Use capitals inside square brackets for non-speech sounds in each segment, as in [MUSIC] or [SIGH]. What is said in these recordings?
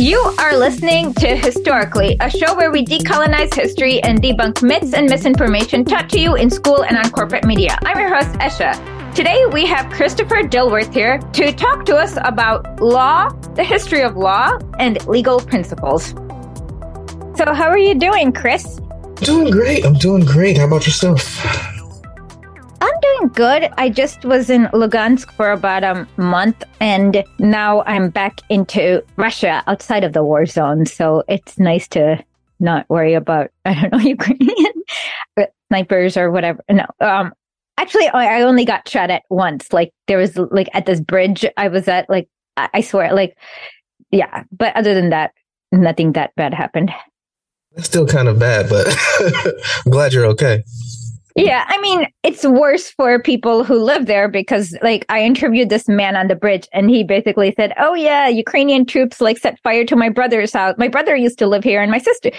You are listening to Historically, a show where we decolonize history and debunk myths and misinformation taught to you in school and on corporate media. I'm your host, Esha. Today we have Christopher Dilworth here to talk to us about law, the history of law, and legal principles. So, how are you doing, Chris? Doing great. I'm doing great. How about yourself? Doing good. I just was in Lugansk for about a month and now I'm back into Russia outside of the war zone. So it's nice to not worry about, [LAUGHS] I don't know, Ukrainian snipers or whatever. No, um, actually, I only got shot at once. Like there was like at this bridge I was at, like, I swear, like, yeah. But other than that, nothing that bad happened. That's still kind of bad, but [LAUGHS] I'm glad you're okay. Yeah, I mean, it's worse for people who live there because, like, I interviewed this man on the bridge and he basically said, Oh, yeah, Ukrainian troops like set fire to my brother's house. My brother used to live here and my sister.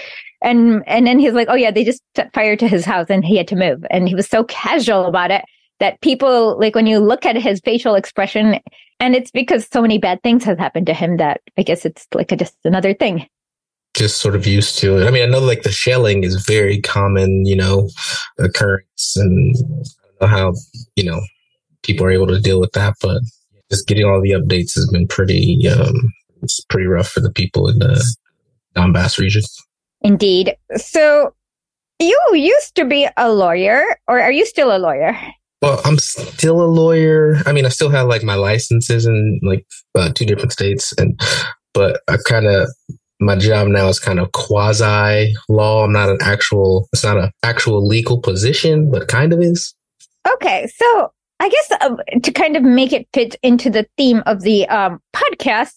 And, and then he's like, Oh, yeah, they just set fire to his house and he had to move. And he was so casual about it that people, like, when you look at his facial expression, and it's because so many bad things have happened to him that I guess it's like a, just another thing just sort of used to it. I mean, I know like the shelling is very common, you know, occurrence, and I don't know how you know people are able to deal with that, but just getting all the updates has been pretty. Um, it's pretty rough for the people in the Donbass region. Indeed. So, you used to be a lawyer, or are you still a lawyer? Well, I'm still a lawyer. I mean, I still have like my licenses in like uh, two different states, and but I kind of my job now is kind of quasi law. I'm not an actual, it's not an actual legal position, but kind of is. Okay. So I guess uh, to kind of make it fit into the theme of the um, podcast,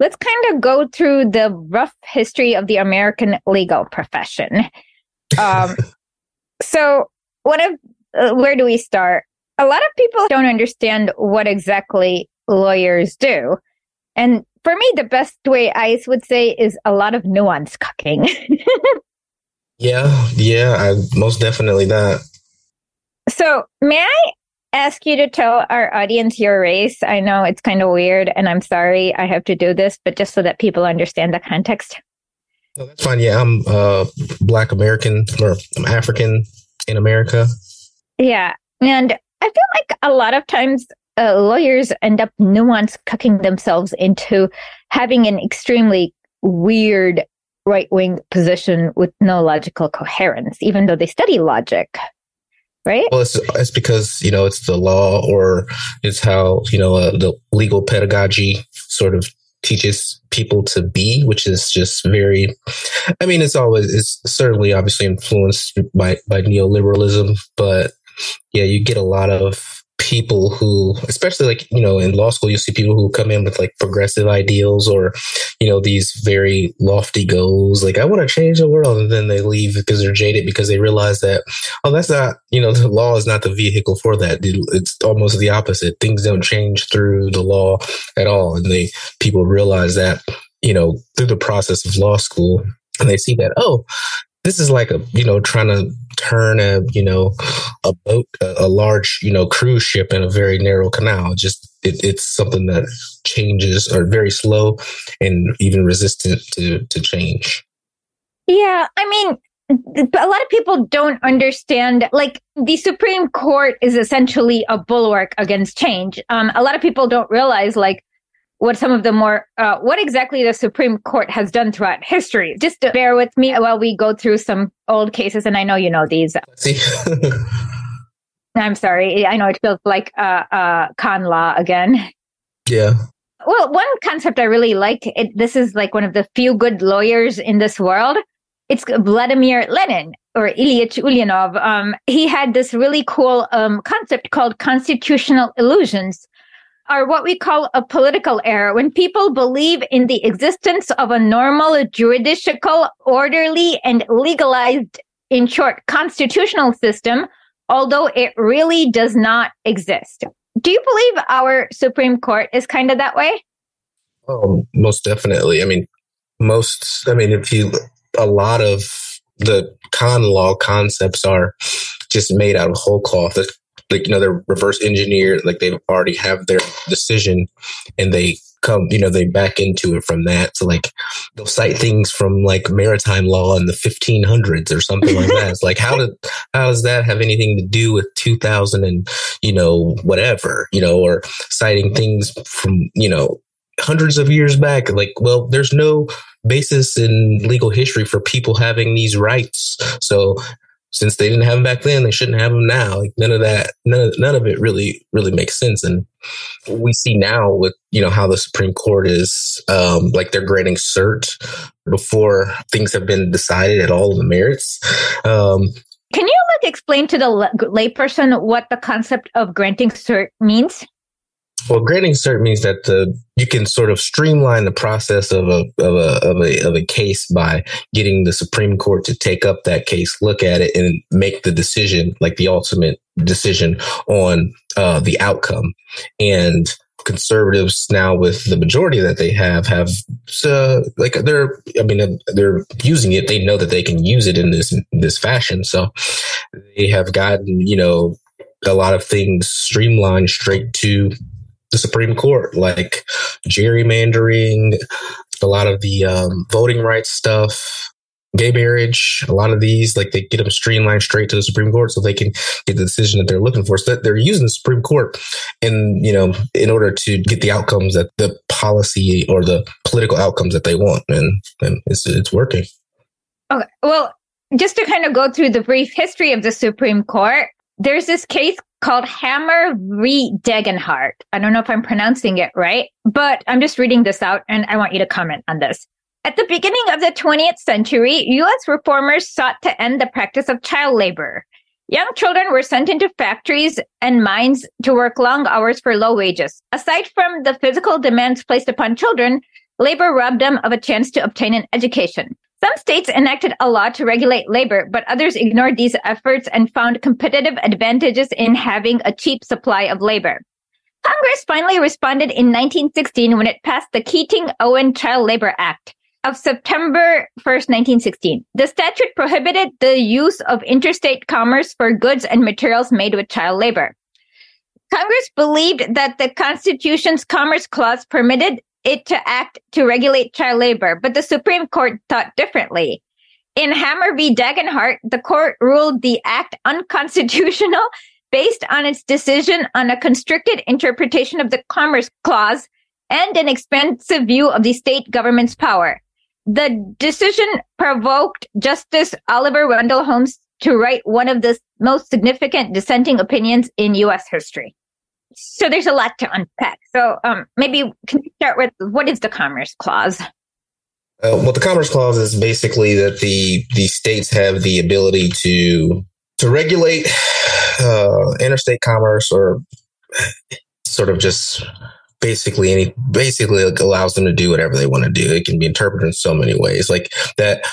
let's kind of go through the rough history of the American legal profession. Um, [LAUGHS] so what if, uh, where do we start? A lot of people don't understand what exactly lawyers do. And for me, the best way I would say is a lot of nuance cucking. [LAUGHS] yeah, yeah, I, most definitely that. So, may I ask you to tell our audience your race? I know it's kind of weird, and I'm sorry I have to do this, but just so that people understand the context. No, that's fine. Yeah, I'm uh, Black American or I'm African in America. Yeah, and I feel like a lot of times uh, lawyers end up nuance cucking themselves into having an extremely weird right wing position with no logical coherence, even though they study logic. Right? Well, it's, it's because, you know, it's the law or it's how, you know, uh, the legal pedagogy sort of teaches people to be, which is just very, I mean, it's always, it's certainly obviously influenced by, by neoliberalism, but yeah, you get a lot of people who, especially like, you know, in law school, you see people who come in with like progressive ideals or, you know, these very lofty goals. Like, I want to change the world. And then they leave because they're jaded because they realize that, oh, that's not, you know, [LAUGHS] the law is not the vehicle for that. It's almost the opposite. Things don't change through the law at all. And they, people realize that, you know, through the process of law school and they see that, oh, this is like a you know trying to turn a you know a boat a, large you know cruise ship in a very narrow canal. Just it, it's something that changes are very slow and even resistant to to change. Yeah i mean a lot of people don't understand like the supreme court is essentially a bulwark against change. Um, a lot of people don't realize like what some of the more uh, what exactly the Supreme Court has done throughout history. Just bear with me while we go through some old cases, and I know you know these. [LAUGHS] I'm sorry. I know it feels like uh, uh, con law again. Yeah. Well, one concept I really like. It, this is like one of the few good lawyers in this world. It's Vladimir Lenin or Ilyich Ulyanov. Um, he had this really cool um, concept called constitutional illusions are what we call a political error when people believe in the existence of a normal, juridical, orderly, and legalized, in short, constitutional system, although it really does not exist. Do you believe our Supreme Court is kind of that way? Oh, most definitely. I mean, most, I mean, if you, a lot of the con law concepts are just made out of whole cloth like you know they're reverse engineered like they already have their decision and they come, you know, they back into it from that. So like they'll cite things from like maritime law in the 1500s or something like that. It's like, how did, how does that have anything to do with 2000 and, you know, whatever, you know, or citing things from, you know, hundreds of years back. Like, well, there's no basis in legal history for people having these rights. So since they didn't have them back then, they shouldn't have them now. Like none of that, none of, none of it really, really makes sense. And we see now with, you know, how the Supreme Court is, um, like they're granting cert before things have been decided at all of the merits. Um, Can you like explain to the layperson what the concept of granting cert means? Well, granting cert means that the you can sort of streamline the process of a of a of a of a case by getting the Supreme Court to take up that case, look at it, and make the decision, like the ultimate decision on uh, the outcome. And conservatives now with the majority that they have have uh, like they're i mean they're using it they know that they can use it in this this fashion so they have gotten you know a lot of things streamlined straight to the Supreme Court, like gerrymandering, a lot of the um, voting rights stuff, gay marriage, a lot of these, like they get them streamlined straight to the Supreme Court so they can get the decision that they're looking for. So they're using the Supreme Court in, you know, in order to get the outcomes that the policy or the political outcomes that they want. And, and it's, it's working. Okay. Well, just to kind of go through the brief history of the Supreme Court, there's this case called Hammer v. Dagenhart. I don't know if I'm pronouncing it right, but I'm just reading this out and I want you to comment on this. At the beginning of the 20th century, U.S. reformers sought to end the practice of child labor. Young children were sent into factories and mines to work long hours for low wages. Aside from the physical demands placed upon children, labor robbed them of a chance to obtain an education. Some states enacted a law to regulate labor, but others ignored these efforts and found competitive advantages in having a cheap supply of labor. Congress finally responded in 1916 when it passed the Keating-Owen Child Labor Act of September 1st, 1916. The statute prohibited the use of interstate commerce for goods and materials made with child labor. Congress believed that the Constitution's Commerce Clause permitted it to act to regulate child labor, but the Supreme Court thought differently. In Hammer v. Dagenhart, the court ruled the act unconstitutional [LAUGHS] based on its decision on a constricted interpretation of the Commerce Clause and an expansive view of the state government's power. The decision provoked Justice Oliver Wendell Holmes to write one of the most significant dissenting opinions in U.S. history so there's a lot to unpack. So um, maybe can you start with what is the Commerce Clause? Uh, well, the Commerce Clause is basically that the the states have the ability to to regulate uh, interstate commerce or sort of just basically any basically allows them to do whatever they want to do. It can be interpreted in so many ways, like that.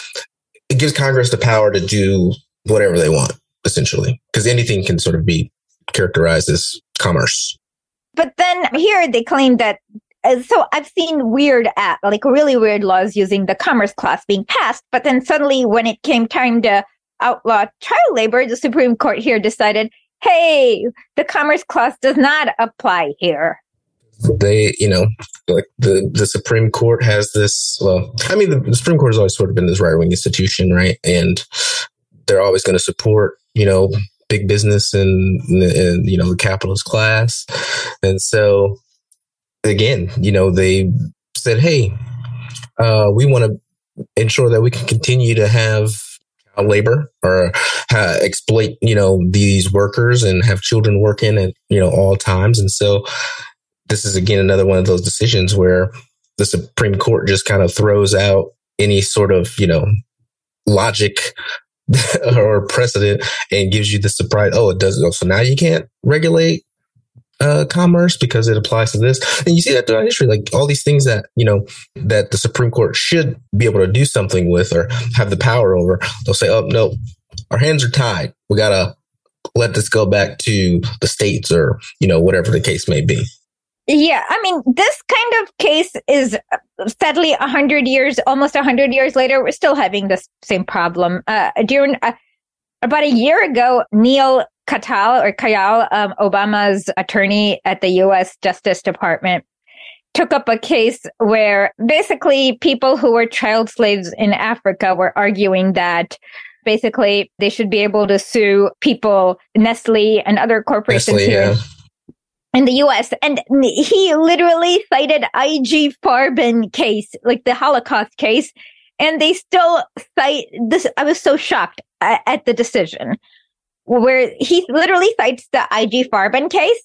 It gives Congress the power to do whatever they want, essentially, because anything can sort of be characterized as commerce. But then here they claim that. Uh, so I've seen weird, at, like really weird laws using the commerce clause being passed. But then suddenly, when it came time to outlaw child labor, the Supreme Court here decided, hey, the commerce clause does not apply here. They, you know, like the the Supreme Court has this. Well, I mean, the Supreme Court has always sort of been this right wing institution, right? And they're always going to support, you know, big business and, and you know the capitalist class, and so again, you know, they said, "Hey, uh, we want to ensure that we can continue to have labor or uh, exploit, you know, these workers and have children working at you know all times." And so, this is again another one of those decisions where the Supreme Court just kind of throws out any sort of you know logic [LAUGHS] or precedent and gives you the surprise. Oh, it doesn't. So now you can't regulate uh, commerce because it applies to this. And you see that throughout history, like all these things that, you know, that the Supreme Court should be able to do something with or have the power over. They'll say, oh, no, our hands are tied. We got to let this go back to the states or, you know, whatever the case may be. Yeah, I mean, this kind of case is sadly a hundred years, almost a hundred years later, we're still having this same problem. Uh, during uh, about a year ago, Neal Katyal or Kayal, um, Obama's attorney at the U.S. Justice Department, took up a case where basically people who were child slaves in Africa were arguing that basically they should be able to sue people, Nestle and other corporations Nestle. Yeah. In the US. And he literally cited IG Farben case, like the Holocaust case. And they still cite this. I was so shocked at the decision where he literally cites the IG Farben case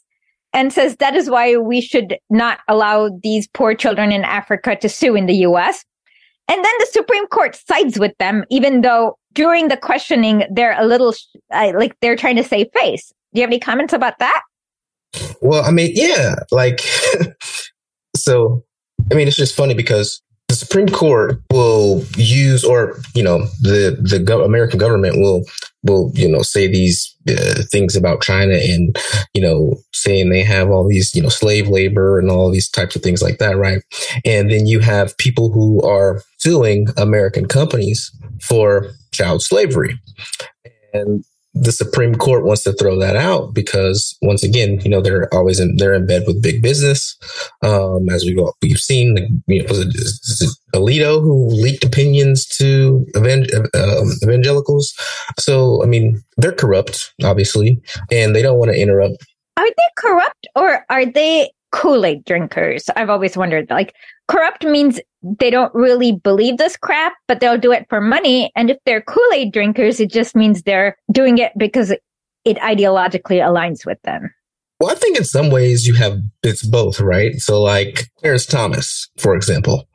and says that is why we should not allow these poor children in Africa to sue in the US. And then the Supreme Court sides with them, even though during the questioning, they're a little uh, like they're trying to save face. Do you have any comments about that? Well, I mean, yeah, like, [LAUGHS] so, I mean, it's just funny because the Supreme Court will use, or you know, the the go- American government will will you know say these uh, things about China and you know saying they have all these you know slave labor and all these types of things like that, right? And then you have people who are suing American companies for child slavery, and the Supreme Court wants to throw that out because once again, you know, they're always in, they're in bed with big business. Um, as we we've seen, you know, was it, was it Alito who leaked opinions to um, evangelicals? So, I mean, they're corrupt, obviously, and they don't want to interrupt. Are they corrupt or are they Kool-Aid drinkers? I've always wondered, like, corrupt means they don't really believe this crap, but they'll do it for money. And if they're Kool-Aid drinkers, it just means they're doing it because it ideologically aligns with them. Well, I think in some ways you have it's both, right? So like Clarence Thomas, for example,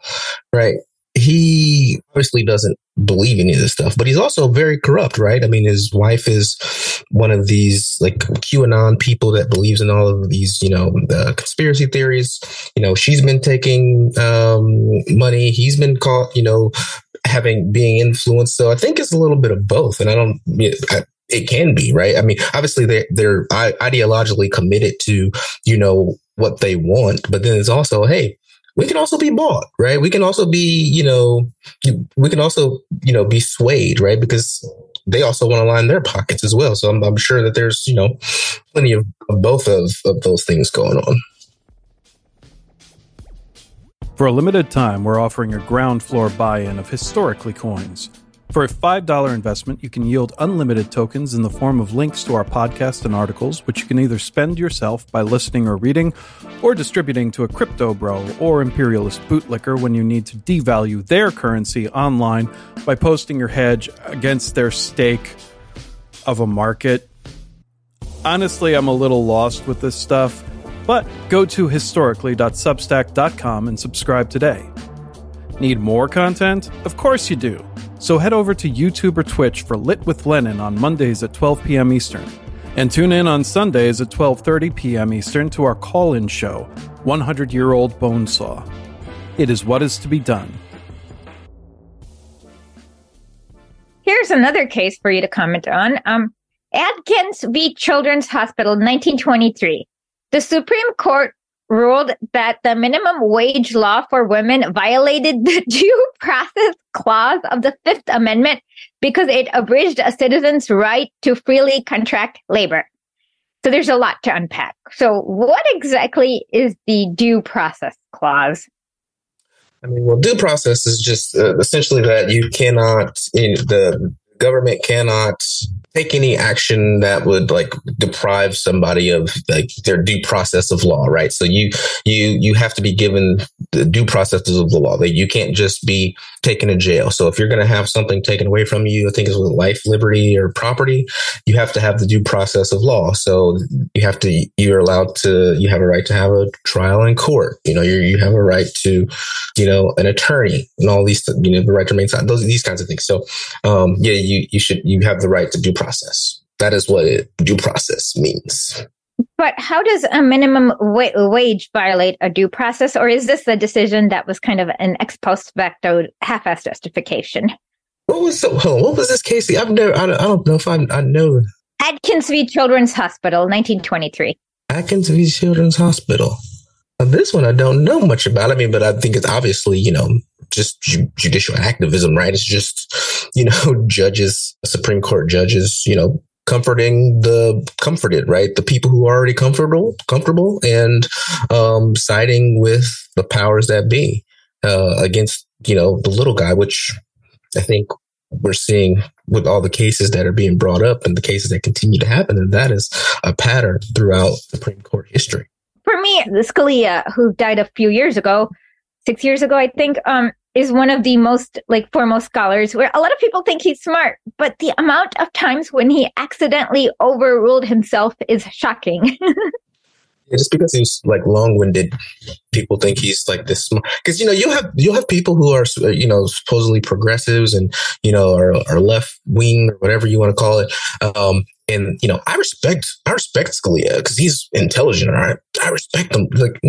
right? He obviously doesn't believe any of this stuff, but he's also very corrupt, right? I mean, his wife is one of these like QAnon people that believes in all of these, you know, the conspiracy theories. You know, she's been taking um, money. He's been caught, you know, having being influenced. So I think it's a little bit of both. And I don't, I, it can be right. I mean, obviously they're they're ideologically committed to you know what they want, but then it's also hey, we can also be bought, right? We can also be, you know, we can also, you know, be swayed, right? Because they also want to line their pockets as well. So I'm, I'm sure that there's, you know, plenty of, of both of, of those things going on. For a limited time, we're offering a ground floor buy in of historically coins. For a $5 investment, you can yield unlimited tokens in the form of links to our podcast and articles, which you can either spend yourself by listening or reading, or distributing to a crypto bro or imperialist bootlicker when you need to devalue their currency online by posting your hedge against their stake of a market. Honestly, I'm a little lost with this stuff, but go to historically.substack.com and subscribe today. Need more content? Of course you do. So head over to YouTube or Twitch for Lit with Lenin on Mondays at 12 p.m. Eastern. And tune in on Sundays at 12:30 p.m. Eastern to our call-in show, 100-year-old Bonesaw. It is what is to be done. Here's another case for you to comment on. Um, Adkins v. Children's Hospital, 1923. The Supreme Court ruled that the minimum wage law for women violated the [LAUGHS] due process clause of the Fifth Amendment because it abridged a citizen's right to freely contract labor. So there's a lot to unpack. So what exactly is the due process clause? I mean, well, due process is just uh, essentially that you cannot, you know, the government cannot take any action that would like deprive somebody of like their due process of law, right? So you you you have to be given the due processes of the law. That you can't just be taken to jail. So if you're going to have something taken away from you, I think it's with life, liberty, or property, you have to have the due process of law. So you have to you're allowed to you have a right to have a trial in court. You know, you you have a right to you know an attorney and all these you know the right to remain silent. Those these kinds of things. So um, yeah, you you should you have the right to due process. That is what it, due process means. But how does a minimum wa- wage violate a due process, or is this a decision that was kind of an ex post facto half-assed justification? What was so? what was this, Casey? I've never. I don't, I don't know if I, I know. Adkins v. Children's Hospital, 1923. Adkins v. Children's Hospital. This one I don't know much about. I mean, but I think it's obviously you know just ju- judicial activism, right? It's just, you know, [LAUGHS] judges, Supreme Court judges, you know, comforting the comforted, right? The people who are already comfortable, comfortable, and um, siding with the powers that be uh, against you know the little guy, which I think we're seeing with all the cases that are being brought up and the cases that continue to happen, and that is a pattern throughout Supreme Court history. For me, the Scalia, who died a few years ago, six years ago, I think, um, is one of the most like foremost scholars where a lot of people think he's smart, but the amount of times when he accidentally overruled himself is shocking. [LAUGHS] Just because he's like long-winded, people think he's like this. Because you know, you have you have people who are you know supposedly progressives and you know are, are left wing or whatever you want to call it. Um, and you know, I respect I respect Scalia because he's intelligent. Right? I respect him. Like,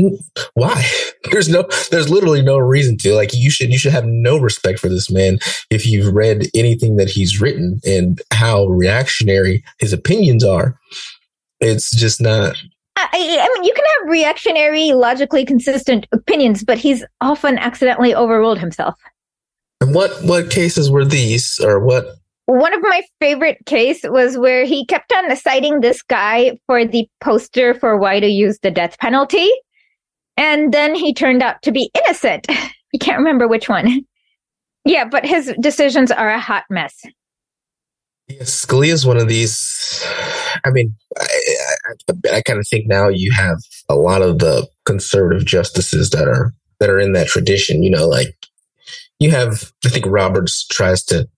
why? [LAUGHS] There's no, there's literally no reason to. Like, you should you should have no respect for this man if you've read anything that he's written and how reactionary his opinions are. It's just not I, I, mean, you can have reactionary, logically consistent opinions, but he's often accidentally overruled himself. And what what cases were these, or what? One of my favorite case was where he kept on citing this guy for the poster for why to use the death penalty, and then he turned out to be innocent. [LAUGHS] I can't remember which one. Yeah, but his decisions are a hot mess. Yes, Scalia is one of these. I mean, I, I, I kind of think now you have a lot of the conservative justices that are that are in that tradition. You know, like you have. I think Roberts tries to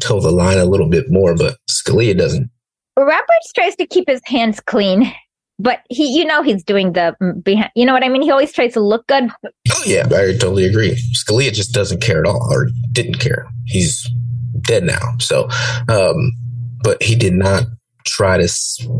toe the line a little bit more, but Scalia doesn't. Roberts tries to keep his hands clean, but he, you know, he's doing the behind. You know what I mean? He always tries to look good. Oh yeah, I totally agree. Scalia just doesn't care at all, or didn't care. He's dead now. So, um, but he did not try to,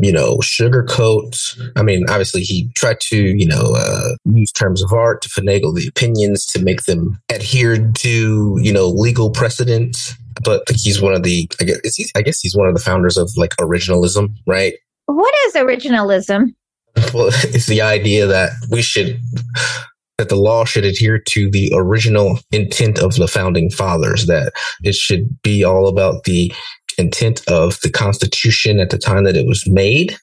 you know, sugarcoat. I mean, obviously he tried to, you know, uh, use terms of art to finagle the opinions to make them adhere to, you know, legal precedent. But he's one of the, I guess, he, I guess he's one of the founders of like originalism, right? What is originalism? Well, [LAUGHS] it's the idea that we should that the law should adhere to the original intent of the founding fathers, that it should be all about the intent of the Constitution at the time that it was made.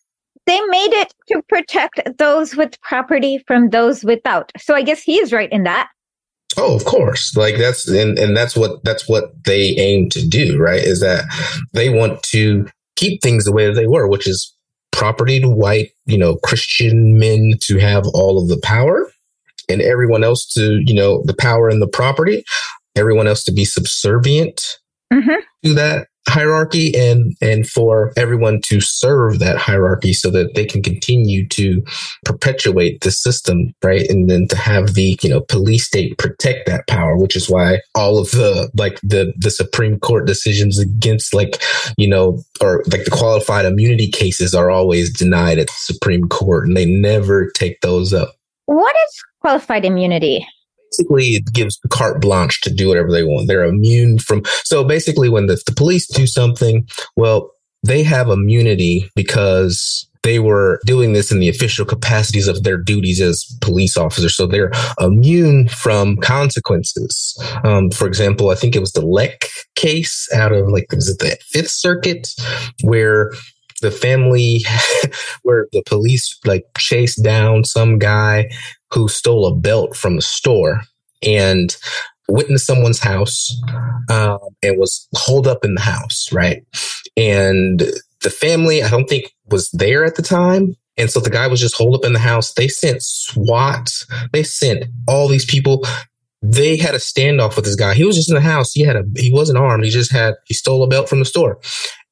They made it to protect those with property from those without. So I guess he is right in that. Oh, of course. Like that's and, and that's what that's what they aim to do, right? Is that they want to keep things the way that they were, which is property to white, you know, Christian men to have all of the power and everyone else to, you know, the power and the property, everyone else to be subservient mm-hmm. to that hierarchy and and for everyone to serve that hierarchy so that they can continue to perpetuate the system right and then to have the you know police state protect that power which is why all of the like the the supreme court decisions against like you know or like the qualified immunity cases are always denied at the supreme court and they never take those up what is qualified immunity? Basically, it gives carte blanche to do whatever they want. They're immune from. So basically, when the, the police do something, well, they have immunity because they were doing this in the official capacities of their duties as police officers. So they're immune from consequences. Um, for example, I think it was the Lech case out of like, was it the Fifth Circuit where the family [LAUGHS] where the police like chased down some guy who stole a belt from the store and went into someone's house um, and was holed up in the house, right? And the family, I don't think was there at the time. And so the guy was just holed up in the house. They sent SWAT. They sent all these people. They had a standoff with this guy. He was just in the house. He had a, he wasn't armed. He just had, he stole a belt from the store.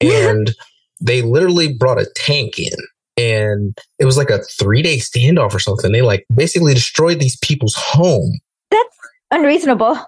And they literally brought a tank in and it was like a three day standoff or something. They like basically destroyed these people's home. That's unreasonable.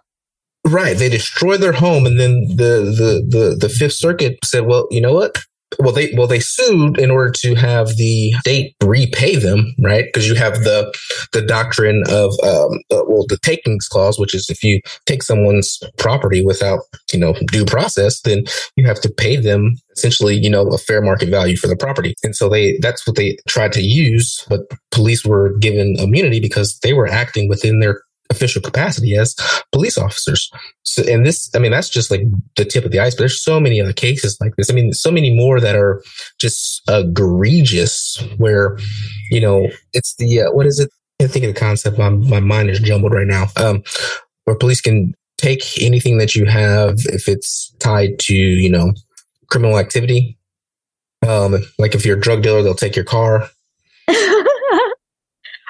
Right. They destroyed their home and then the, the, the, the Fifth Circuit said, well, you know what? Well they well they sued in order to have the state repay them right? Because you have the the doctrine of um, uh, well the takings clause which is if you take someone's property without you know due process then you have to pay them essentially you know a fair market value for the property. And so they that's what they tried to use but police were given immunity because they were acting within their official capacity as police officers. So, and this, I mean, that's just like the tip of the iceberg. There's so many other cases like this. I mean, so many more that are just egregious where, you know, it's the, uh, what is it? I think of the concept. My, my mind is jumbled right now. Um, where police can take anything that you have if it's tied to, you know, criminal activity. Um, like if you're a drug dealer, they'll take your car. [LAUGHS] oh,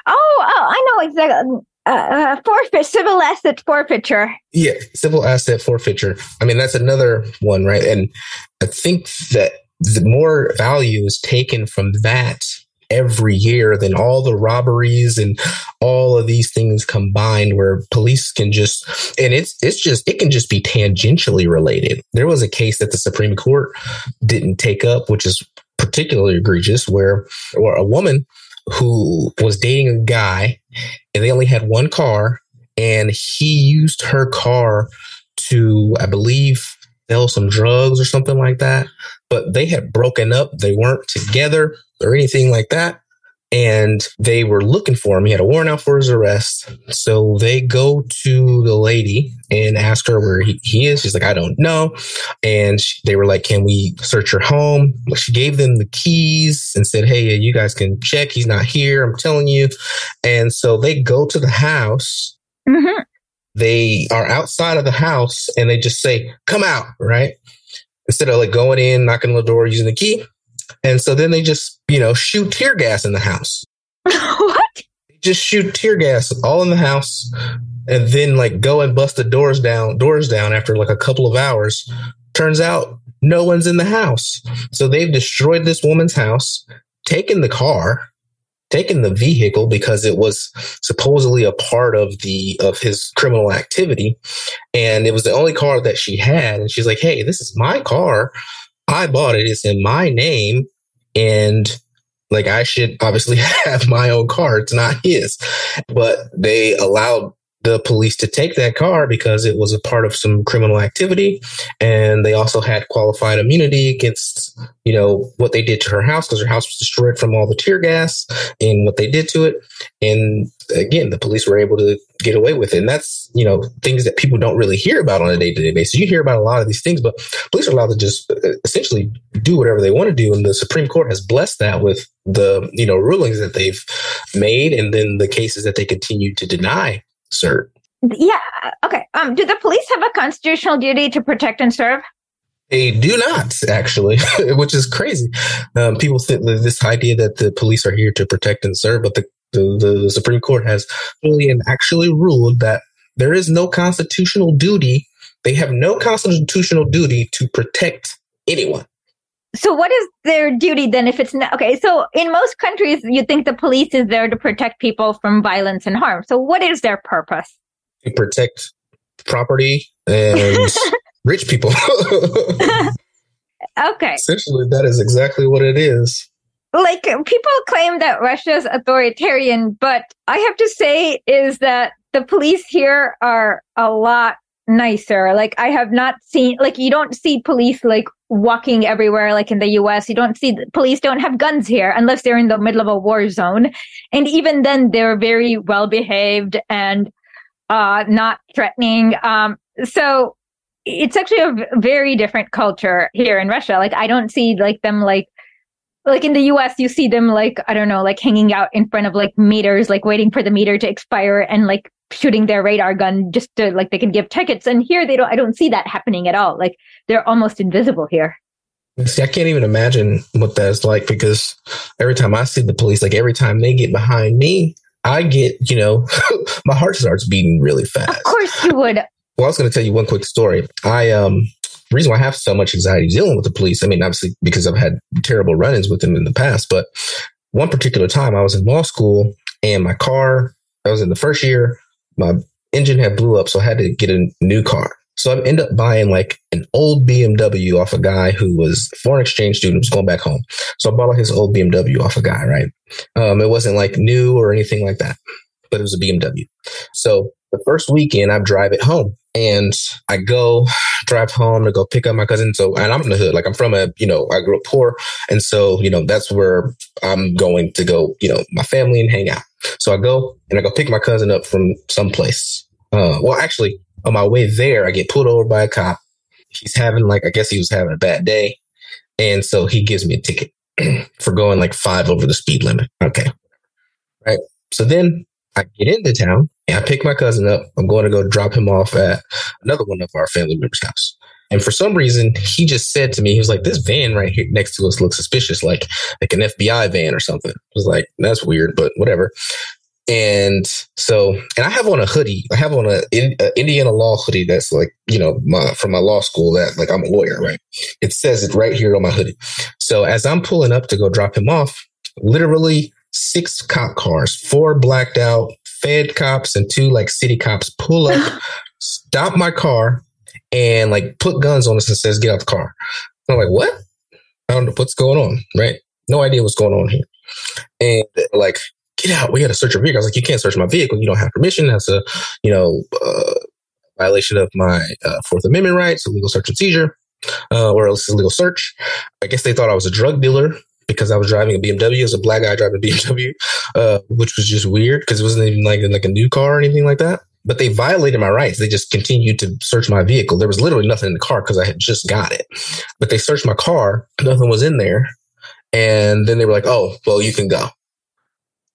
oh, I know exactly. Uh, uh, forfeit, civil asset forfeiture. Yeah, civil asset forfeiture. I mean, that's another one, right? And I think that the more value is taken from that every year than all the robberies and all of these things combined where police can just and it's it's just it can just be tangentially related there was a case that the supreme court didn't take up which is particularly egregious where or a woman who was dating a guy and they only had one car and he used her car to i believe sell some drugs or something like that but they had broken up they weren't together or anything like that. And they were looking for him. He had a warrant out for his arrest. So they go to the lady and ask her where he, he is. She's like, I don't know. And she, they were like, Can we search your home? She gave them the keys and said, Hey, you guys can check. He's not here. I'm telling you. And so they go to the house. Mm-hmm. They are outside of the house and they just say, Come out, right? Instead of like going in, knocking on the door, using the key, and so then they just, you know, shoot tear gas in the house. [LAUGHS] what? just shoot tear gas all in the house and then like go and bust the doors down, doors down after like a couple of hours. Turns out no one's in the house. So they've destroyed this woman's house, taken the car, taken the vehicle because it was supposedly a part of the of his criminal activity and it was the only car that she had and she's like hey this is my car I bought it. It's in my name. And like I should obviously [LAUGHS] have my own car. It's not his. But they allowed the police to take that car because it was a part of some criminal activity. And they also had qualified immunity against you know what they did to her house because her house was destroyed from all the tear gas and what they did to it. And again the police were able to get away with it. And that's you know things that people don't really hear about on a day-to-day basis. You hear about a lot of these things but police are allowed to just uh, essentially do whatever they want to do. And the supreme court has blessed that with the you know rulings that they've made and then the cases that they continue to deny cert. Yeah. Okay. Um, do the police have a constitutional duty to protect and serve? They do not, actually, [LAUGHS] which is crazy. Um, people think that this idea that the police are here to protect and serve, but the, the, the Supreme Court has fully and actually ruled that there is no constitutional duty. They have no constitutional duty to protect anyone. So, what is their duty then if it's not okay? So, in most countries, you think the police is there to protect people from violence and harm. So, what is their purpose? To protect property and [LAUGHS] rich people. [LAUGHS] okay. Essentially, that is exactly what it is. Like, people claim that Russia's authoritarian, but I have to say, is that the police here are a lot nicer. Like I have not seen like you don't see police like walking everywhere like in the US. You don't see police don't have guns here unless they're in the middle of a war zone. And even then they're very well behaved and uh not threatening. Um so it's actually a very different culture here in Russia. Like I don't see like them like like in the US, you see them like, I don't know, like hanging out in front of like meters, like waiting for the meter to expire and like shooting their radar gun just to like they can give tickets. And here they don't, I don't see that happening at all. Like they're almost invisible here. See, I can't even imagine what that's like because every time I see the police, like every time they get behind me, I get, you know, [LAUGHS] my heart starts beating really fast. Of course you would. Well, I was going to tell you one quick story. I, um, reason why I have so much anxiety dealing with the police, I mean, obviously because I've had terrible run ins with them in the past, but one particular time I was in law school and my car, I was in the first year, my engine had blew up, so I had to get a new car. So I ended up buying like an old BMW off a guy who was foreign exchange student was going back home. So I bought like his old BMW off a guy, right? Um, it wasn't like new or anything like that. But it was a BMW. So the first weekend, I drive it home and I go [SIGHS] drive home to go pick up my cousin. So, and I'm in the hood, like I'm from a, you know, I grew up poor. And so, you know, that's where I'm going to go, you know, my family and hang out. So I go and I go pick my cousin up from someplace. Uh, well, actually, on my way there, I get pulled over by a cop. He's having like, I guess he was having a bad day. And so he gives me a ticket [CLEARS THROAT] for going like five over the speed limit. Okay. Right. So then I get into town and I pick my cousin up. I'm going to go drop him off at another one of our family members' house. And for some reason, he just said to me, he was like, this van right here next to us looks suspicious, like, like an FBI van or something. I was like, that's weird, but whatever. And so, and I have on a hoodie. I have on a, a Indiana law hoodie that's like, you know, my, from my law school that like I'm a lawyer, right? It says it right here on my hoodie. So as I'm pulling up to go drop him off, literally six cop cars, four blacked out Fed cops and two like city cops pull up, [LAUGHS] stop my car, and like put guns on us and says, "Get out the car." I'm like, "What? I don't know what's going on." Right? No idea what's going on here. And like, get out. We got to search your vehicle. I was like, you can't search my vehicle. You don't have permission. That's a, you know, uh, violation of my uh, Fourth Amendment rights, illegal search and seizure, uh, or else illegal search. I guess they thought I was a drug dealer because I was driving a BMW as a black guy driving a BMW, uh, which was just weird because it wasn't even like like a new car or anything like that. But they violated my rights. They just continued to search my vehicle. There was literally nothing in the car because I had just got it. But they searched my car. Nothing was in there. And then they were like, "Oh, well, you can go."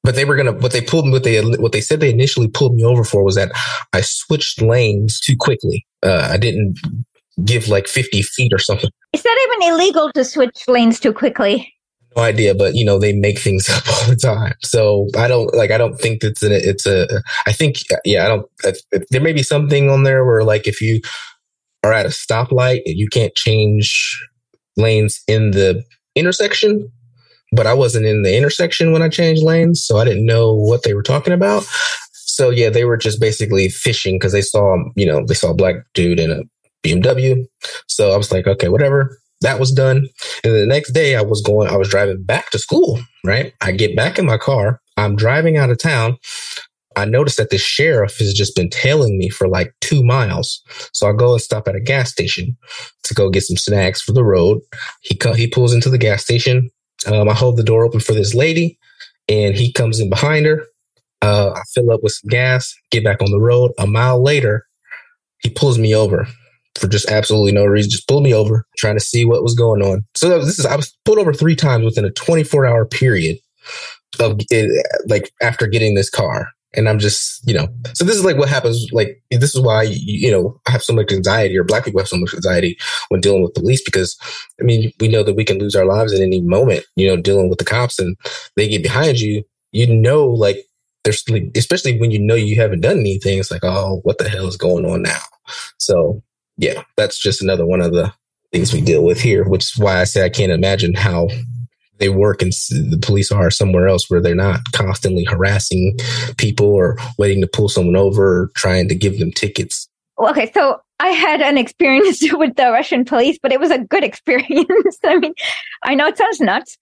But they were gonna. What they pulled. me What they what they said they initially pulled me over for was that I switched lanes too quickly. Uh, I didn't give like 50 feet or something. Is that even illegal to switch lanes too quickly? Idea, but you know, they make things [LAUGHS] up all the time. So I don't like, I don't think that's an, it's a, I think, yeah, I don't, I, there may be something on there where like if you are at a stoplight, and you can't change lanes in the intersection, but I wasn't in the intersection when I changed lanes. So I didn't know what they were talking about. So yeah, they were just basically fishing because they saw, you know, they saw a black dude in a BMW. So I was like, okay, whatever that was done. And the next day I was going, I was driving back to school, right? I get back in my car. I'm driving out of town. I noticed that the sheriff has just been tailing me for like two miles. So I go and stop at a gas station to go get some snacks for the road. He co- he pulls into the gas station. Um, I hold the door open for this lady, and he comes in behind her. Uh, I fill up with some gas, get back on the road. A mile later, he pulls me over for just absolutely no reason. Just pulled me over, trying to see what was going on. So this is I was pulled over three times within a 24 hour period of it, like after getting this car. And I'm just, you know, so this is like what happens. Like, this is why, you know, I have so much anxiety or black people have so much anxiety when dealing with police because, I mean, we know that we can lose our lives at any moment, you know, dealing with the cops and they get behind you. You know, like, there's especially when you know you haven't done anything, it's like, oh, what the hell is going on now? So yeah, that's just another one of the things we deal with here, which is why I say I can't imagine how they work and the police are somewhere else where they're not constantly harassing people or waiting to pull someone over or trying to give them tickets. Okay, so I had an experience [LAUGHS] with the Russian police, but it was a good [LAUGHS] experience. I mean, I know it sounds nuts,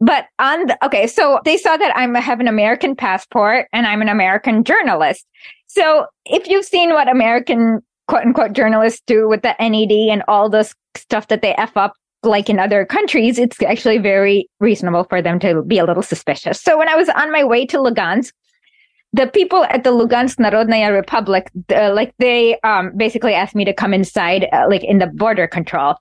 but on the, okay, so they saw that I'm have an American passport and I'm an American journalist. So if you've seen what American quote unquote journalists do with the NED and all this stuff that they F up like in other countries, it's actually very reasonable for them to be a little suspicious. So when I was on my way to Lugansk, the people at the Lugansk Narodnaya Republic, uh, like they um, basically asked me to come inside, uh, like in the border control.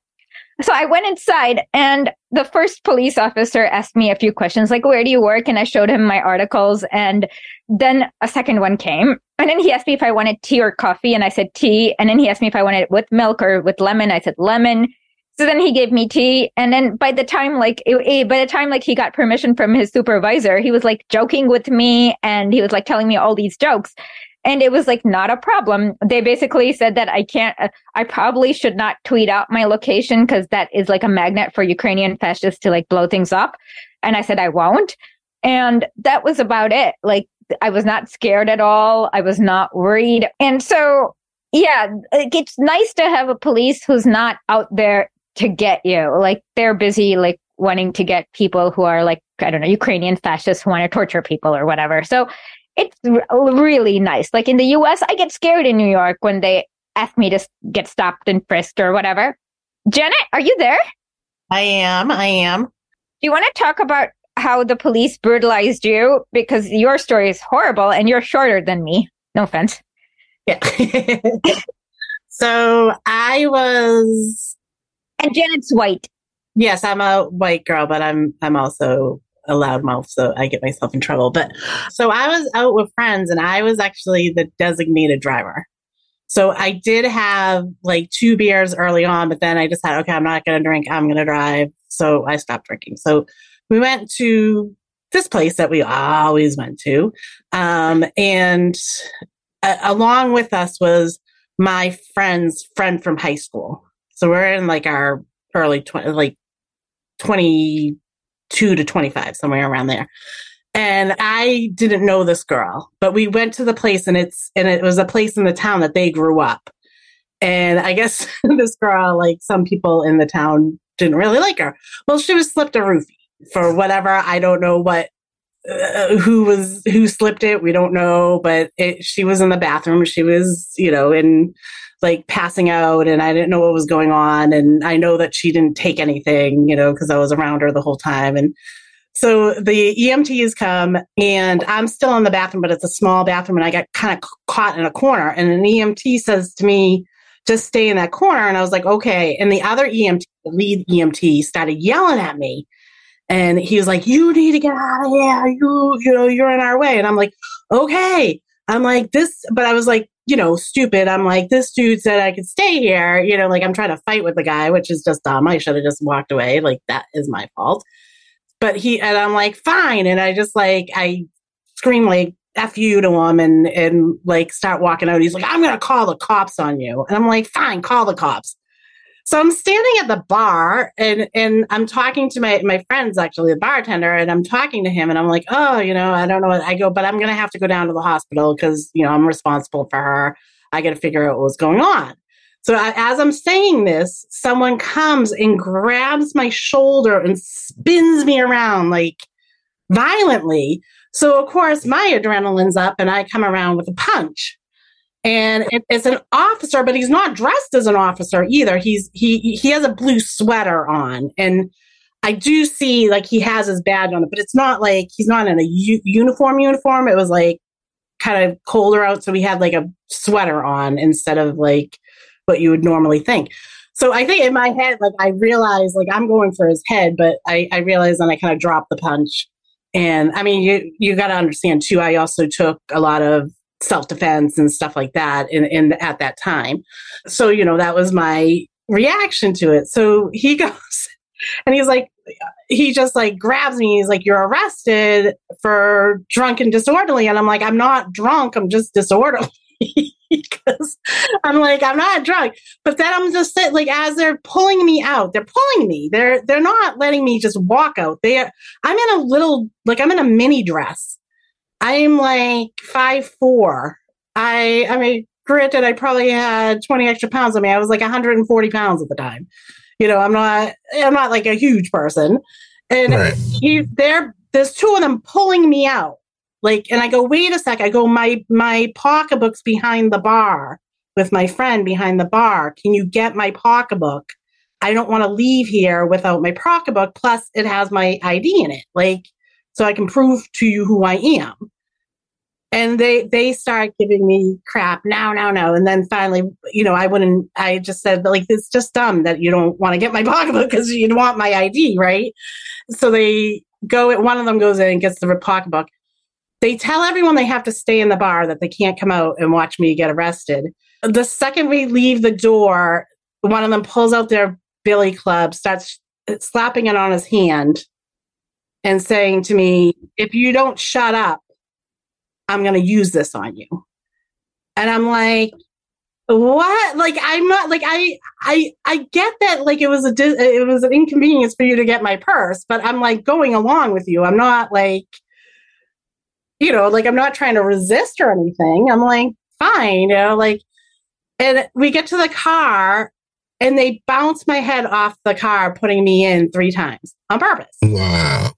So I went inside and the first police officer asked me a few questions like, where do you work? And I showed him my articles. And then a second one came. And then he asked me if I wanted tea or coffee. And I said tea. And then he asked me if I wanted it with milk or with lemon. I said lemon. So then he gave me tea. And then by the time, like, it, it, by the time, like, he got permission from his supervisor, he was like joking with me and he was like telling me all these jokes and it was like not a problem. They basically said that I can't, uh, I probably should not tweet out my location because that is like a magnet for Ukrainian fascists to like blow things up. And I said I won't. And that was about it. Like I was not scared at all. I was not worried. And so, yeah, it's nice to have a police who's not out there to get you. Like they're busy, like wanting to get people who are like, I don't know, Ukrainian fascists who want to torture people or whatever. So it's really nice. Like in the US, I get scared in New York when they ask me to get stopped and frisked or whatever. Janet, are you there? I am. I am. Do you want to talk about how the police brutalized you? Because your story is horrible and you're shorter than me. No offense. Yeah. [LAUGHS] so I was. And Janet's white. Yes, I'm a white girl, but I'm I'm also a loud mouth, so I get myself in trouble. But so I was out with friends, and I was actually the designated driver. So I did have like two beers early on, but then I decided, okay, I'm not going to drink. I'm going to drive. So I stopped drinking. So we went to this place that we always went to. Um, and along with us was my friend's friend from high school. So we're in like our early 20, like 22 to 25, somewhere around there. And I didn't know this girl, but we went to the place and it's, and it was a place in the town that they grew up. And I guess [LAUGHS] this girl, like some people in the town didn't really like her. Well, she was slipped a roofie for whatever. I don't know what, uh, who was, who slipped it. We don't know, but it, she was in the bathroom. She was, you know, in like passing out and I didn't know what was going on. And I know that she didn't take anything, you know, because I was around her the whole time. And so the EMTs come and I'm still in the bathroom, but it's a small bathroom and I got kind of caught in a corner. And an EMT says to me, just stay in that corner. And I was like, okay. And the other EMT, the lead EMT started yelling at me. And he was like, you need to get out of here. You, you know, you're in our way. And I'm like, okay. I'm like, this, but I was like, you know, stupid. I'm like, this dude said I could stay here. You know, like I'm trying to fight with the guy, which is just dumb. I should have just walked away. Like that is my fault. But he, and I'm like, fine. And I just like, I scream like, F you to him and, and like start walking out. He's like, I'm to call the cops on you. And I'm like, fine, call the cops. So I'm standing at the bar and, and I'm talking to my, my friends, actually, the bartender, and I'm talking to him and I'm like, oh, you know, I don't know what I go, but I'm going to have to go down to the hospital because, you know, I'm responsible for her. I got to figure out what's going on. So I, as I'm saying this, someone comes and grabs my shoulder and spins me around like violently. So of course my adrenaline's up and I come around with a punch and it, it's an officer, but he's not dressed as an officer either. He's he he has a blue sweater on, and I do see like he has his badge on it, but it's not like he's not in a u- uniform. Uniform. It was like kind of colder out, so he had like a sweater on instead of like what you would normally think. So I think in my head, like I realized like I'm going for his head, but I, I realized and I kind of dropped the punch. And I mean, you you got to understand too. I also took a lot of self defense and stuff like that in, in at that time. So, you know, that was my reaction to it. So he [LAUGHS] goes and he's like, he just like grabs me. He's like, You're arrested for drunk and disorderly. And I'm like, I'm not drunk. I'm just disorderly. [LAUGHS] because I'm like, I'm not drunk. But then I'm just like, as they're pulling me out, they're pulling me. They're they're not letting me just walk out. They I'm in a little like I'm in a mini dress I'm like five four. I I mean, granted, I probably had 20 extra pounds on me. I was like 140 pounds at the time. You know, I'm not I'm not like a huge person. And right. he there there's two of them pulling me out. Like, and I go, wait a sec. I go, my my pocketbook's behind the bar with my friend behind the bar. Can you get my pocketbook? I don't want to leave here without my pocketbook. Plus, it has my ID in it. Like, so I can prove to you who I am. And they they start giving me crap. No, no, no. And then finally, you know, I wouldn't. I just said like it's just dumb that you don't want to get my [LAUGHS] pocketbook because you want my ID, right? So they go. One of them goes in and gets the pocketbook. They tell everyone they have to stay in the bar that they can't come out and watch me get arrested. The second we leave the door, one of them pulls out their billy club, starts slapping it on his hand, and saying to me, if you don't shut up, I'm going to use this on you. And I'm like, what? Like, I'm not like, I, I, I get that. Like it was a, it was an inconvenience for you to get my purse, but I'm like going along with you. I'm not like, you know, like I'm not trying to resist or anything. I'm like, fine, you know, like, and we get to the car and they bounce my head off the car, putting me in three times on purpose. Wow.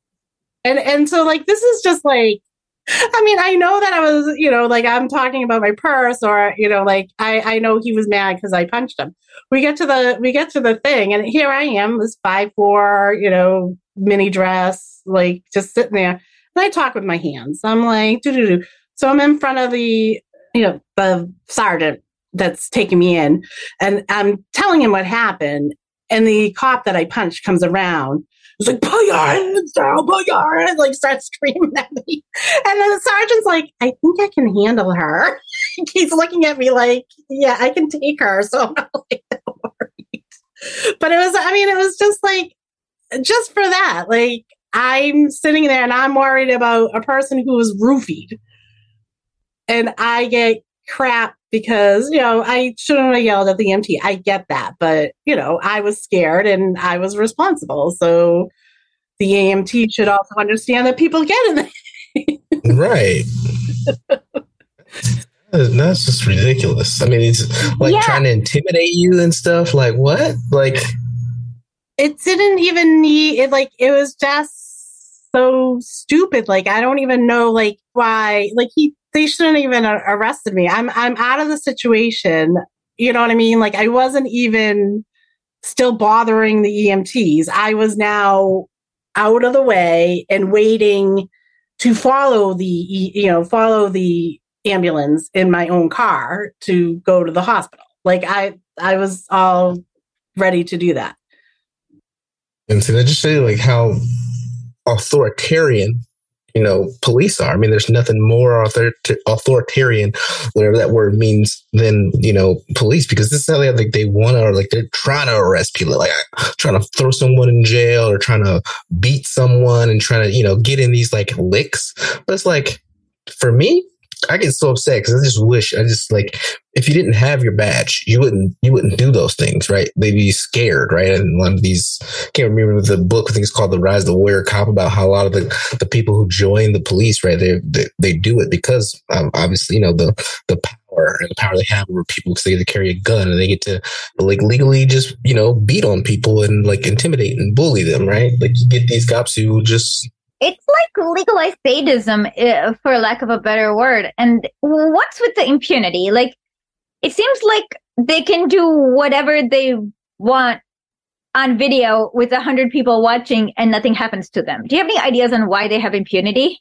And and so like this is just like I mean, I know that I was, you know, like I'm talking about my purse or, you know, like I, I know he was mad because I punched him. We get to the, we get to the thing and here I am, this five, four, you know, mini dress, like just sitting there. And I talk with my hands. I'm like, doo doo doo. So I'm in front of the, you know, the sergeant that's taking me in and I'm telling him what happened. And the cop that I punched comes around it's like, put your hands down, put your hands, like starts [LAUGHS] screaming at me. And then the sergeant's like, I think I can handle her. [LAUGHS] He's looking at me like, yeah, I can take her. So I'm not [LAUGHS] like that worried. But it was, I mean, it was just like, just for that, like I'm sitting there and I'm worried about a person who was roofied. And I get crap because, you know, I shouldn't have yelled at the EMT. I get that. But, you know, I was scared and I was responsible. So the EMT should also understand that people get in there. [LAUGHS] right. That's just ridiculous. I mean, it's like yeah. trying to intimidate you and stuff. Like, what? Like, it didn't even need it. Like, it was just so stupid. Like, I don't even know, like, why. Like, he they shouldn't even arrested me. I'm I'm out of the situation. You know what I mean? Like I wasn't even still bothering the EMTs. I was now out of the way and waiting to follow the you know follow the ambulance in my own car to go to the hospital. Like I I was all ready to do that. And so I just say like how authoritarian you know, police are. I mean, there's nothing more author- authoritarian, whatever that word means, than you know, police. Because this is how they like they want to, or like they're trying to arrest people, like trying to throw someone in jail or trying to beat someone and trying to you know get in these like licks. But it's like for me, I get so upset because I just wish I just like if you didn't have your badge, you wouldn't you wouldn't do those things, right? They'd be scared, right? And one of these I can't remember the book. I think it's called The Rise of the Warrior Cop about how a lot of the, the people who join the police, right? They they, they do it because um, obviously you know the the power and the power they have over people because they get to carry a gun and they get to like legally just you know beat on people and like intimidate and bully them, right? Like you get these cops who just it's like legalized sadism, uh, for lack of a better word. And what's with the impunity? Like, it seems like they can do whatever they want on video with a hundred people watching and nothing happens to them. Do you have any ideas on why they have impunity?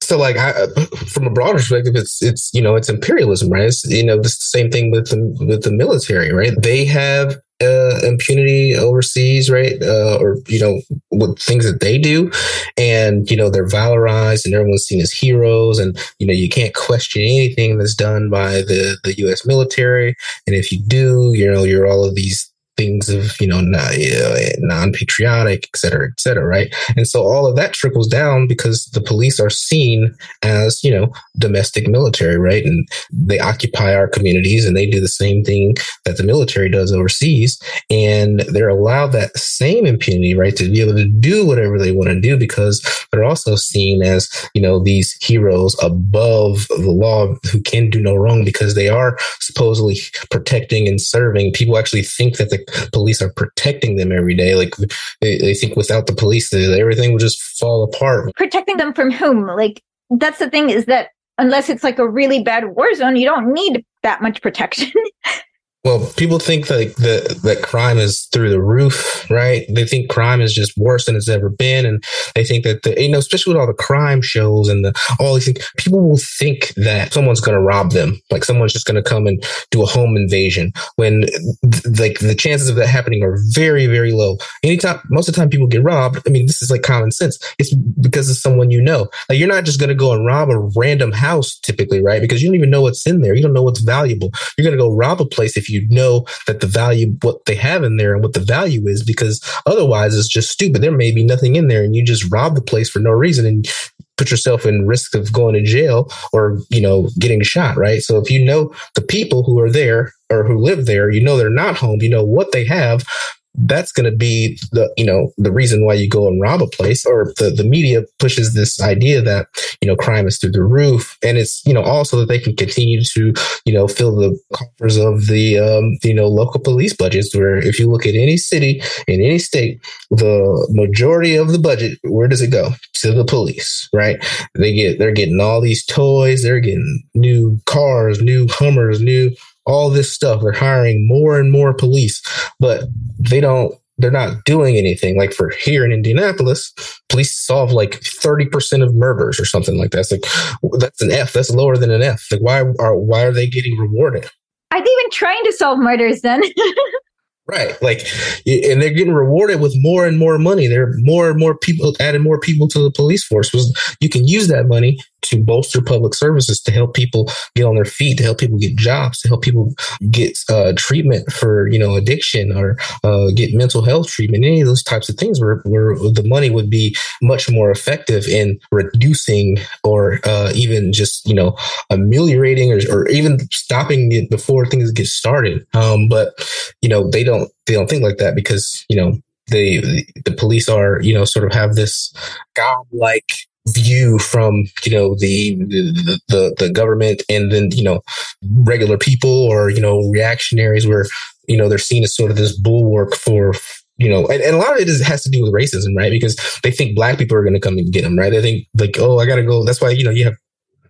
So, like, I, [LAUGHS] from a broader perspective, it's it's you know it's imperialism, right? It's, you know, the same thing with the with the military, right? They have uh, impunity overseas, right? Uh, or, you know, with things that they do. And, you know, they're valorized and everyone's seen as heroes. And, you know, you can't question anything that's done by the, the U.S. military. And if you do, you know, you're all of these things of you know eh, non-patriotic et cetera et cetera right? And so all of that trickles down because the police are seen as you know domestic military right? And they occupy our communities and they do the same thing that the military does overseas. And they're allowed that same impunity right? To be able to do whatever they want to do because they're also seen as you know these heroes above the law who can do no wrong because they are supposedly protecting and serving. People actually think that the police are protecting them every day. Like they, they think without the police, everything will just fall apart. Protecting them from whom? Like that's the thing is that unless it's like a really bad war zone, you don't need that much protection. [LAUGHS] Well, people think that, that that crime is through the roof, right? They think crime is just worse than it's ever been, and they think that the, you know, especially with all the crime shows and the, all these things, people will think that someone's going to rob them, like someone's just going to come and do a home invasion. When like the chances of that happening are very, very low. Anytime, most of the time, people get robbed. I mean, this is like common sense. It's because of someone you know. Like you're not just going to go and rob a random house, typically, right? Because you don't even know what's in there. You don't know what's valuable. You're going to go rob a place if you you know that the value, what they have in there and what the value is, because otherwise it's just stupid. There may be nothing in there and you just rob the place for no reason and put yourself in risk of going to jail or, you know, getting shot, right? So if you know the people who are there or who live there, you know they're not home, you know what they have, that's going to be the you know the reason why you go and rob a place or the, the media pushes this idea that you know, crime is through the roof. And it's, you know, also that they can continue to, you know, fill the coffers of the, um, you know, local police budgets where if you look at any city in any state, the majority of the budget, where does it go? To the police, right? They get, they're getting all these toys. They're getting new cars, new Hummers, new, all this stuff. They're hiring more and more police, but they don't they're not doing anything. Like for here in Indianapolis, police solve like 30% of murders or something like that. It's like that's an F. That's lower than an F. Like why are why are they getting rewarded? Are they even trying to solve murders then? [LAUGHS] Right. Like, and they're getting rewarded with more and more money. There are more and more people, adding more people to the police force. Was you can use that money to bolster public services to help people get on their feet, to help people get jobs, to help people get uh, treatment for you know addiction or uh, get mental health treatment. Any of those types of things where where the money would be much more effective in reducing or uh, even just you know ameliorating or, or even stopping it before things get started. Um, but you know they don't they don't think like that because you know they the police are you know sort of have this godlike view from you know the, the the government and then you know regular people or you know reactionaries where you know they're seen as sort of this bulwark for you know, and, and a lot of it is, has to do with racism, right? Because they think black people are going to come and get them, right? They think like, oh, I got to go. That's why, you know, you have,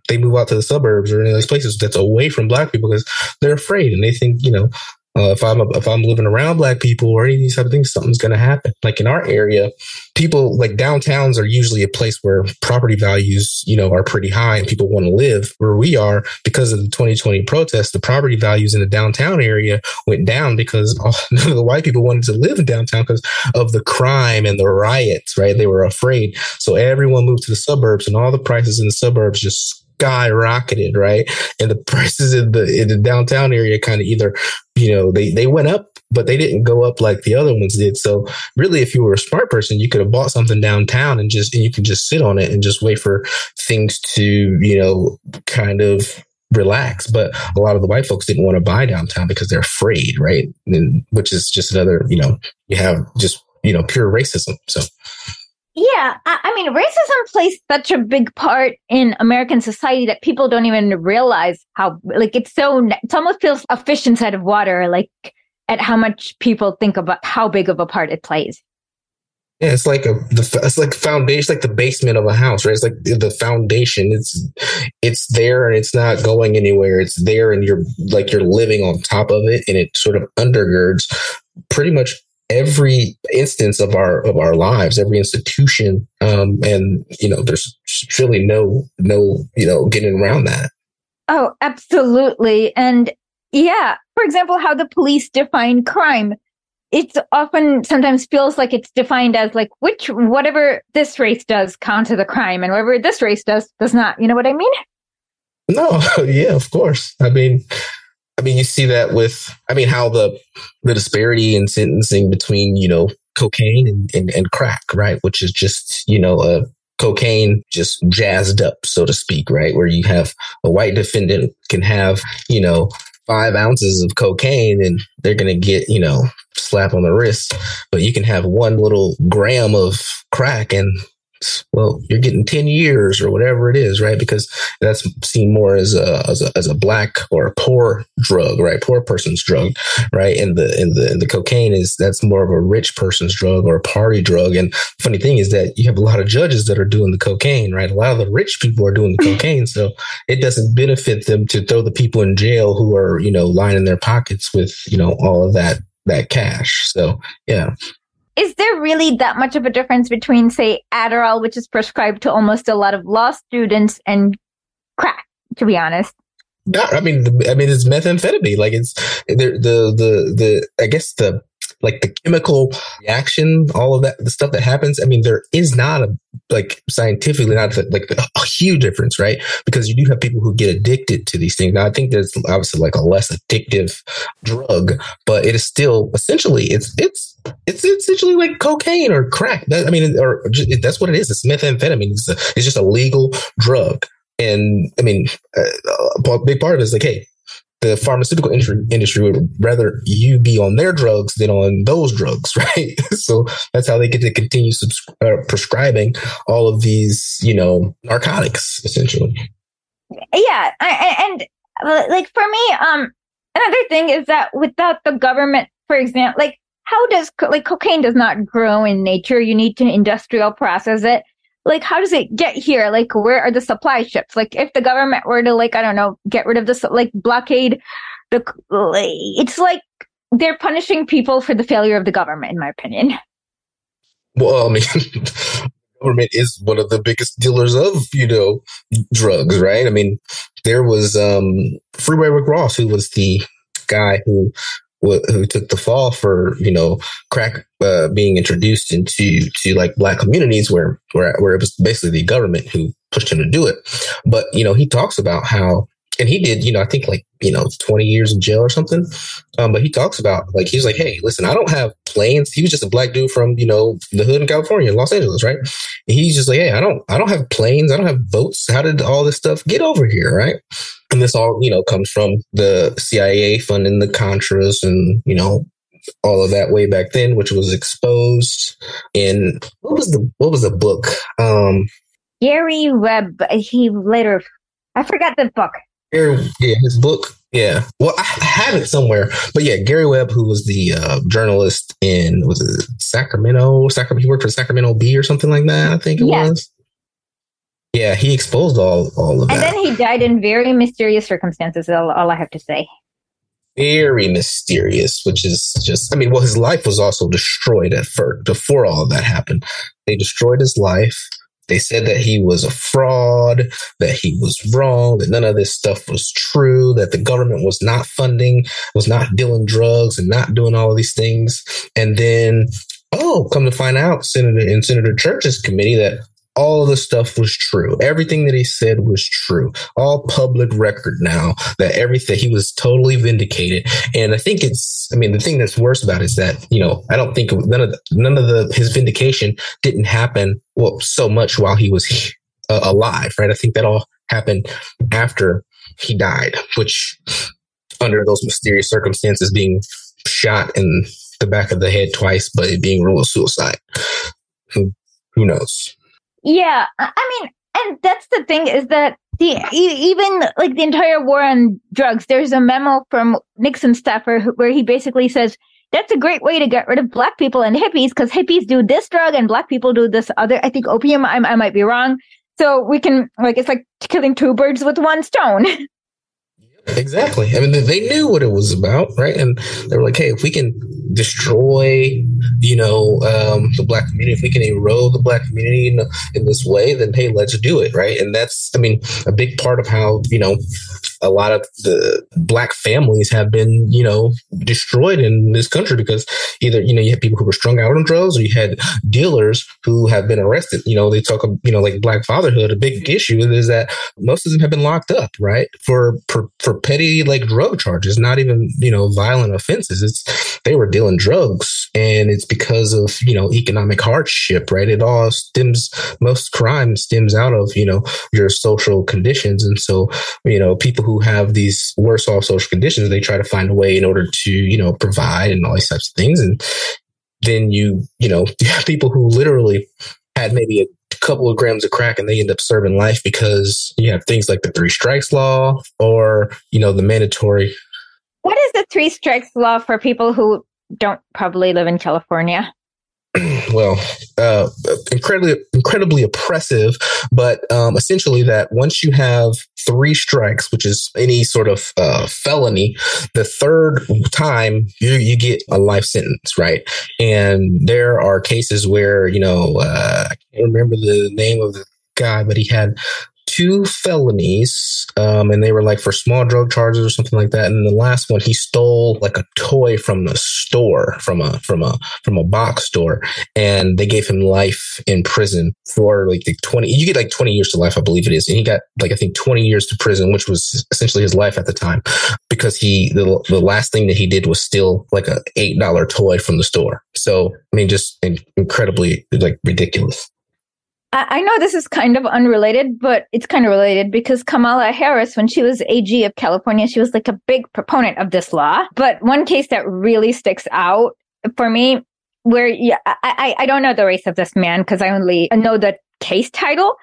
they move out to the suburbs or any of those places that's away from black people because they're afraid and they think, you know, uh, if I'm if I'm living around black people or any of these type of things, something's going to happen. Like in our area, people like downtowns are usually a place where property values, you know, are pretty high and people want to live. Where we are, because of the 2020 protests, the property values in the downtown area went down because [LAUGHS] all, the white people wanted to live in downtown because of the crime and the riots. Right? They were afraid, so everyone moved to the suburbs, and all the prices in the suburbs just skyrocketed, right? And the [LAUGHS] prices in the in the downtown area kind of either, you know, they they went up, but they didn't go up like the other ones did. So really, if you were a smart person, you could have bought something downtown and just and you can just sit on it and just wait for things to, you know, kind of relax. But a lot of the white folks didn't want to buy downtown because they're afraid, right? And which is just another, you know, you have just you know pure racism. So yeah, I, I, mean, racism plays such a big part in American society that people don't even realize how, like, it's so, it almost feels a fish inside of water, like, at how much people think about how big of a part it plays. Yeah, it's like a the it's like foundation, like the basement of a house, right? It's like the foundation. It's it's there and it's not going anywhere. It's there and you're like you're living on top of it, and it sort of undergirds pretty much every instance of our of our lives, every institution, um, and you know, there's really no no you know getting around that. Oh, absolutely, and yeah. For example, how the police define crime. It's often sometimes feels like it's defined as like which whatever this race does counts as a crime, and whatever this race does does not. You know what I mean? No, [LAUGHS] yeah, of course. I mean, I mean, you see that with, I mean, how the the disparity in sentencing between you know cocaine and, and, and crack, right? Which is just you know a cocaine just jazzed up, so to speak, right? Where you have a white defendant can have you know five ounces of cocaine and they're gonna get you know slap on the wrist, but you can have one little gram of crack and well, you're getting 10 years or whatever it is, right? Because that's seen more as a, as a, as a black or a poor drug, right? Poor person's drug, right? And the, and the, and the cocaine is, that's more of a rich person's drug or a party drug. And funny thing is that you have a lot of judges that are doing the cocaine, right? A lot of the rich people are doing the [LAUGHS] cocaine. So it doesn't benefit them to throw the people in jail who are, you know, lining their pockets with, you know, all of that, that cash. So yeah is there really that much of a difference between, say, Adderall, which is prescribed to almost a lot of law students, and crack? To be honest. No, I mean, I mean, it's methamphetamine. Like it's the the the the. I guess the like the chemical reaction, all of that, the stuff that happens. I mean, there is not a like scientifically not like a huge difference, right? Because you do have people who get addicted to these things. Now, I think there's obviously like a less addictive drug, but it is still essentially it's it's it's essentially like cocaine or crack. That, I mean, or that's what it is. It's methamphetamine. It's, a, it's just a legal drug. And I mean, uh, a big part of it is like, hey, the pharmaceutical industry would rather you be on their drugs than on those drugs, [LAUGHS] right? so that's how they get to continue subs- uh, prescribing all of these, you know, narcotics essentially. Yeah, I, and like for me, um, another thing is that without the government, for example, like how does like cocaine does not grow in nature? You need to industrial process it. Like how does it get here? Like where are the supply ships? Like if the government were to like i don't know get rid of this like blockade the it's like they're punishing people for the failure of the government in my opinion. Well i mean [LAUGHS] government is one of the biggest dealers of you know drugs right? I mean there was um freeway rick ross who was the guy who who took the fall for you know crack uh, being introduced into to like black communities where where where it was basically the government who pushed him to do it. But you know he talks about how and he did you know I think like you know 20 years in jail or something. Um, but he talks about like he's like hey listen I don't have planes. He was just a black dude from you know the hood in California, Los Angeles, right? And he's just like hey I don't I don't have planes. I don't have boats. How did all this stuff get over here, right? And this all, you know, comes from the CIA funding the Contras and, you know, all of that way back then, which was exposed in what was the what was the book? Um Gary Webb. He later I forgot the book. Gary, yeah, his book. Yeah. Well, I have it somewhere. But yeah, Gary Webb, who was the uh, journalist in was it Sacramento? Sacramento he worked for Sacramento Bee or something like that, I think it yeah. was. Yeah, he exposed all all of and that. And then he died in very mysterious circumstances. All, all I have to say. Very mysterious, which is just, I mean, well, his life was also destroyed at first before all of that happened. They destroyed his life. They said that he was a fraud, that he was wrong, that none of this stuff was true, that the government was not funding, was not dealing drugs and not doing all of these things. And then, oh, come to find out, Senator in Senator Church's committee that all of the stuff was true. Everything that he said was true. All public record now that everything he was totally vindicated. And I think it's, I mean, the thing that's worse about it is that, you know, I don't think none of the, none of the, his vindication didn't happen, well, so much while he was uh, alive, right? I think that all happened after he died, which under those mysterious circumstances being shot in the back of the head twice, but being ruled suicide. Who, who knows? Yeah, I mean, and that's the thing is that the even like the entire war on drugs. There's a memo from Nixon staffer where he basically says that's a great way to get rid of black people and hippies because hippies do this drug and black people do this other. I think opium. I, I might be wrong. So we can like it's like killing two birds with one stone. [LAUGHS] Exactly. I mean, they knew what it was about, right? And they were like, "Hey, if we can destroy, you know, um, the black community, if we can erode the black community in, in this way, then hey, let's do it, right?" And that's, I mean, a big part of how you know a lot of the black families have been, you know, destroyed in this country because either you know you had people who were strung out on drugs, or you had dealers who have been arrested. You know, they talk, you know, like black fatherhood. A big issue is that most of them have been locked up, right, for for for petty like drug charges, not even, you know, violent offenses. It's they were dealing drugs and it's because of, you know, economic hardship, right? It all stems most crime stems out of, you know, your social conditions. And so, you know, people who have these worse off social conditions, they try to find a way in order to, you know, provide and all these types of things. And then you, you know, [LAUGHS] you have people who literally had maybe a couple of grams of crack and they end up serving life because you have things like the three strikes law or, you know, the mandatory. What is the three strikes law for people who don't probably live in California? [CLEARS THROAT] well, uh, incredibly, incredibly oppressive, but um, essentially that once you have three strikes, which is any sort of uh, felony, the third time you, you get a life sentence, right? And there are cases where, you know, uh, I can't remember the name of the guy, but he had two felonies, um, and they were like for small drug charges or something like that. And the last one, he stole like a toy from the store, from a from a from a box store, and they gave him life in prison for like the twenty. You get like twenty years to life, I believe it is, and he got like I think twenty years to prison, which was essentially his life at the time, because he the the last thing that he did was steal like a eight dollar toy from the store. So I mean, just incredibly like ridiculous. I know this is kind of unrelated, but it's kind of related because Kamala Harris, when she was AG of California, she was like a big proponent of this law. But one case that really sticks out for me, where yeah, I, I don't know the race of this man because I only know the case title.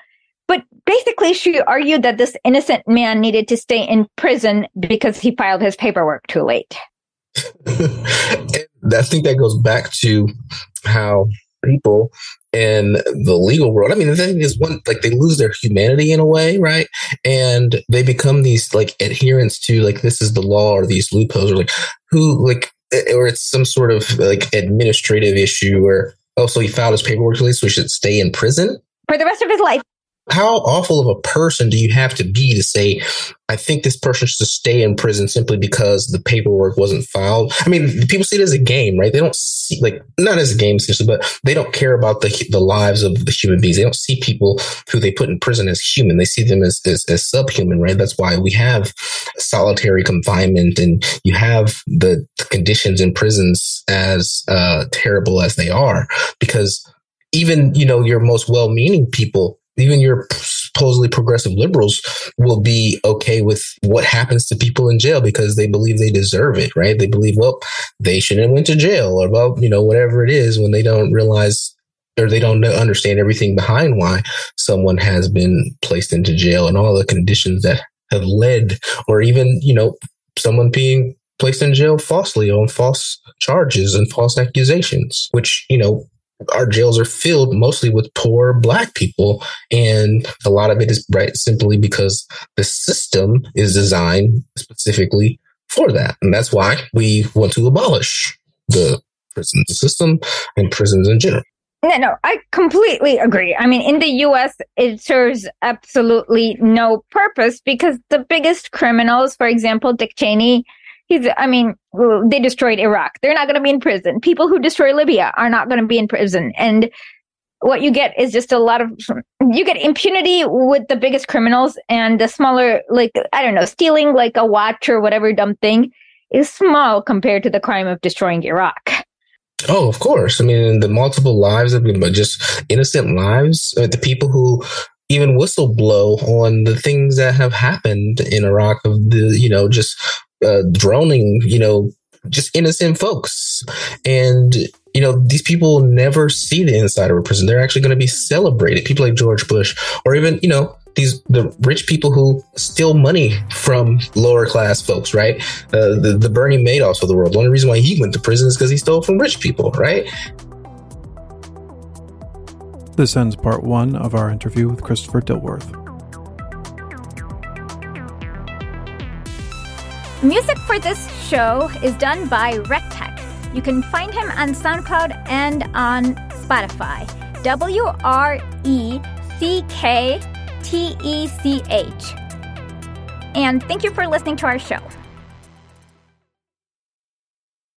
But basically, she argued that this innocent man needed to stay in prison because he filed his paperwork too late. [LAUGHS] I think that goes back to how people in the legal world. I mean, the thing is, one like they lose their humanity in a way, right? And they become these like adherents to like this is the law or these loopholes or like who like eh, eh, or it's some sort of like administrative issue or oh, so he filed his paperwork late, so he should stay in prison for the rest of his life how awful of a person do you have to be to say, I think this person should stay in prison simply because the paperwork wasn't filed? I mean, people see it as a game, right? They don't see, like, not as a game, seriously, but they don't care about the, the lives of the human beings. They don't see people who they put in prison as human. They see them as, as, as subhuman, right? That's why we have solitary confinement and you have the conditions in prisons as uh, terrible as they are because even, you know, your most well-meaning people even your supposedly progressive liberals will be okay with what happens to people in jail because they believe they deserve it, right? They believe, well, they shouldn't have went to jail or well, you know, whatever it is when they don't realize or they don't understand everything behind why someone has been placed into jail and all the conditions that have led or even, you know, someone being placed in jail falsely on false charges and false accusations, which, you know, our jails are filled mostly with poor black people. And a lot of it is right simply because the system is designed specifically for that. And that's why we want to abolish the prison system and prisons in general. No, no, I completely agree. I mean, in the US, it serves absolutely no purpose because the biggest criminals, for example, Dick Cheney, he's i mean they destroyed iraq they're not going to be in prison people who destroy libya are not going to be in prison and what you get is just a lot of you get impunity with the biggest criminals and the smaller like i don't know stealing like a watch or whatever dumb thing is small compared to the crime of destroying iraq Oh, of course. I mean, the multiple lives of just innocent lives. Uh, the people who even whistle blow on the things that have happened in Iraq of the, you know, just uh, droning, you know, just innocent folks. And, you know, these people never see the inside of a prison. They're actually going to be celebrated. People like George Bush, or even, you know, these the rich people who steal money from lower class folks, right? Uh, the the Bernie Madoffs of the world. The only reason why he went to prison is because he stole from rich people, right? This ends part one of our interview with Christopher Dilworth. Music for this show is done by Wrecktech. You can find him on SoundCloud and on Spotify. W R E C K T E C H. And thank you for listening to our show.